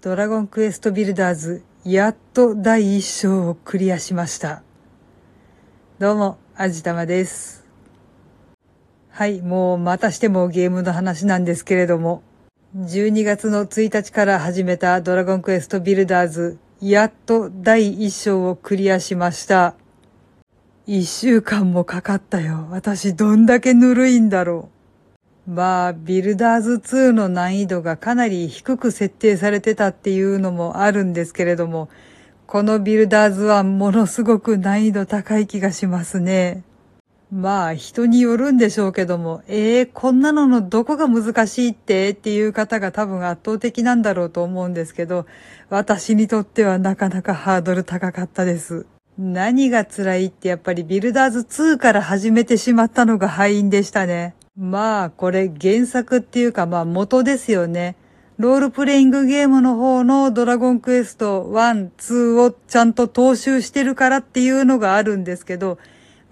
ドラゴンクエストビルダーズ、やっと第一章をクリアしました。どうも、あじたまです。はい、もうまたしてもゲームの話なんですけれども、12月の1日から始めたドラゴンクエストビルダーズ、やっと第一章をクリアしました。一週間もかかったよ。私どんだけぬるいんだろう。まあ、ビルダーズ2の難易度がかなり低く設定されてたっていうのもあるんですけれども、このビルダーズはものすごく難易度高い気がしますね。まあ、人によるんでしょうけども、ええー、こんなののどこが難しいってっていう方が多分圧倒的なんだろうと思うんですけど、私にとってはなかなかハードル高かったです。何が辛いってやっぱりビルダーズ2から始めてしまったのが敗因でしたね。まあ、これ原作っていうか、まあ元ですよね。ロールプレイングゲームの方のドラゴンクエスト1、2をちゃんと踏襲してるからっていうのがあるんですけど、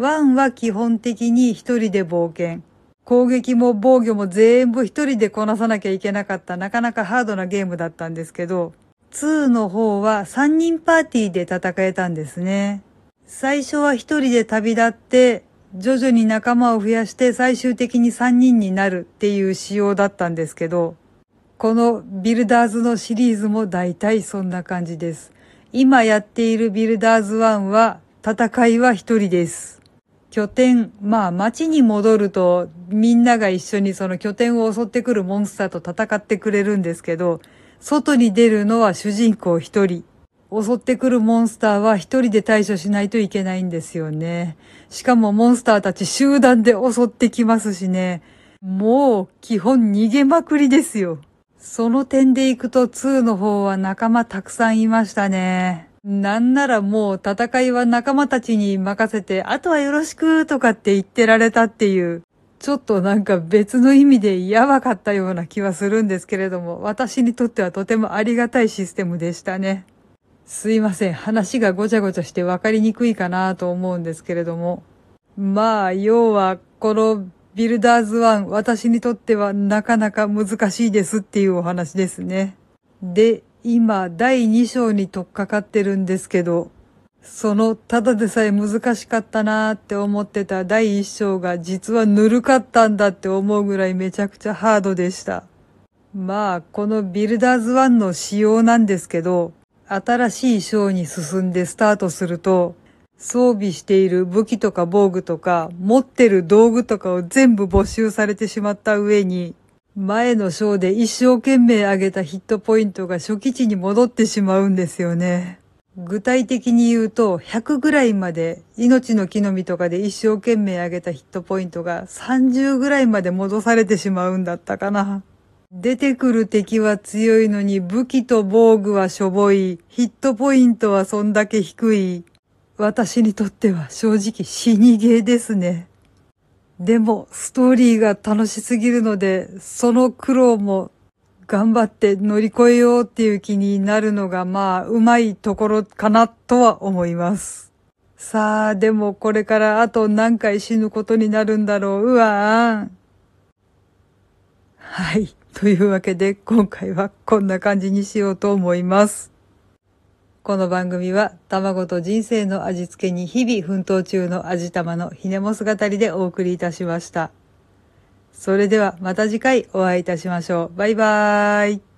1は基本的に一人で冒険。攻撃も防御も全部一人でこなさなきゃいけなかったなかなかハードなゲームだったんですけど、2の方は3人パーティーで戦えたんですね。最初は一人で旅立って、徐々に仲間を増やして最終的に3人になるっていう仕様だったんですけど、このビルダーズのシリーズも大体そんな感じです。今やっているビルダーズ1は戦いは一人です。拠点、まあ街に戻るとみんなが一緒にその拠点を襲ってくるモンスターと戦ってくれるんですけど、外に出るのは主人公一人。襲ってくるモンスターは一人で対処しないといけないんですよね。しかもモンスターたち集団で襲ってきますしね。もう基本逃げまくりですよ。その点でいくと2の方は仲間たくさんいましたね。なんならもう戦いは仲間たちに任せて、あとはよろしくとかって言ってられたっていう、ちょっとなんか別の意味でやばかったような気はするんですけれども、私にとってはとてもありがたいシステムでしたね。すいません。話がごちゃごちゃして分かりにくいかなと思うんですけれども。まあ、要は、このビルダーズ1、私にとってはなかなか難しいですっていうお話ですね。で、今、第2章に取っかかってるんですけど、その、ただでさえ難しかったなーって思ってた第1章が実はぬるかったんだって思うぐらいめちゃくちゃハードでした。まあ、このビルダーズ1の仕様なんですけど、新しい章に進んでスタートすると、装備している武器とか防具とか、持ってる道具とかを全部没収されてしまった上に、前の章で一生懸命上げたヒットポイントが初期値に戻ってしまうんですよね。具体的に言うと、100ぐらいまで、命の木の実とかで一生懸命上げたヒットポイントが30ぐらいまで戻されてしまうんだったかな。出てくる敵は強いのに武器と防具はしょぼい。ヒットポイントはそんだけ低い。私にとっては正直死にゲーですね。でもストーリーが楽しすぎるので、その苦労も頑張って乗り越えようっていう気になるのがまあうまいところかなとは思います。さあ、でもこれからあと何回死ぬことになるんだろう。うわーん。はい。というわけで今回はこんな感じにしようと思います。この番組は卵と人生の味付けに日々奮闘中の味玉のひねもす語りでお送りいたしました。それではまた次回お会いいたしましょう。バイバーイ。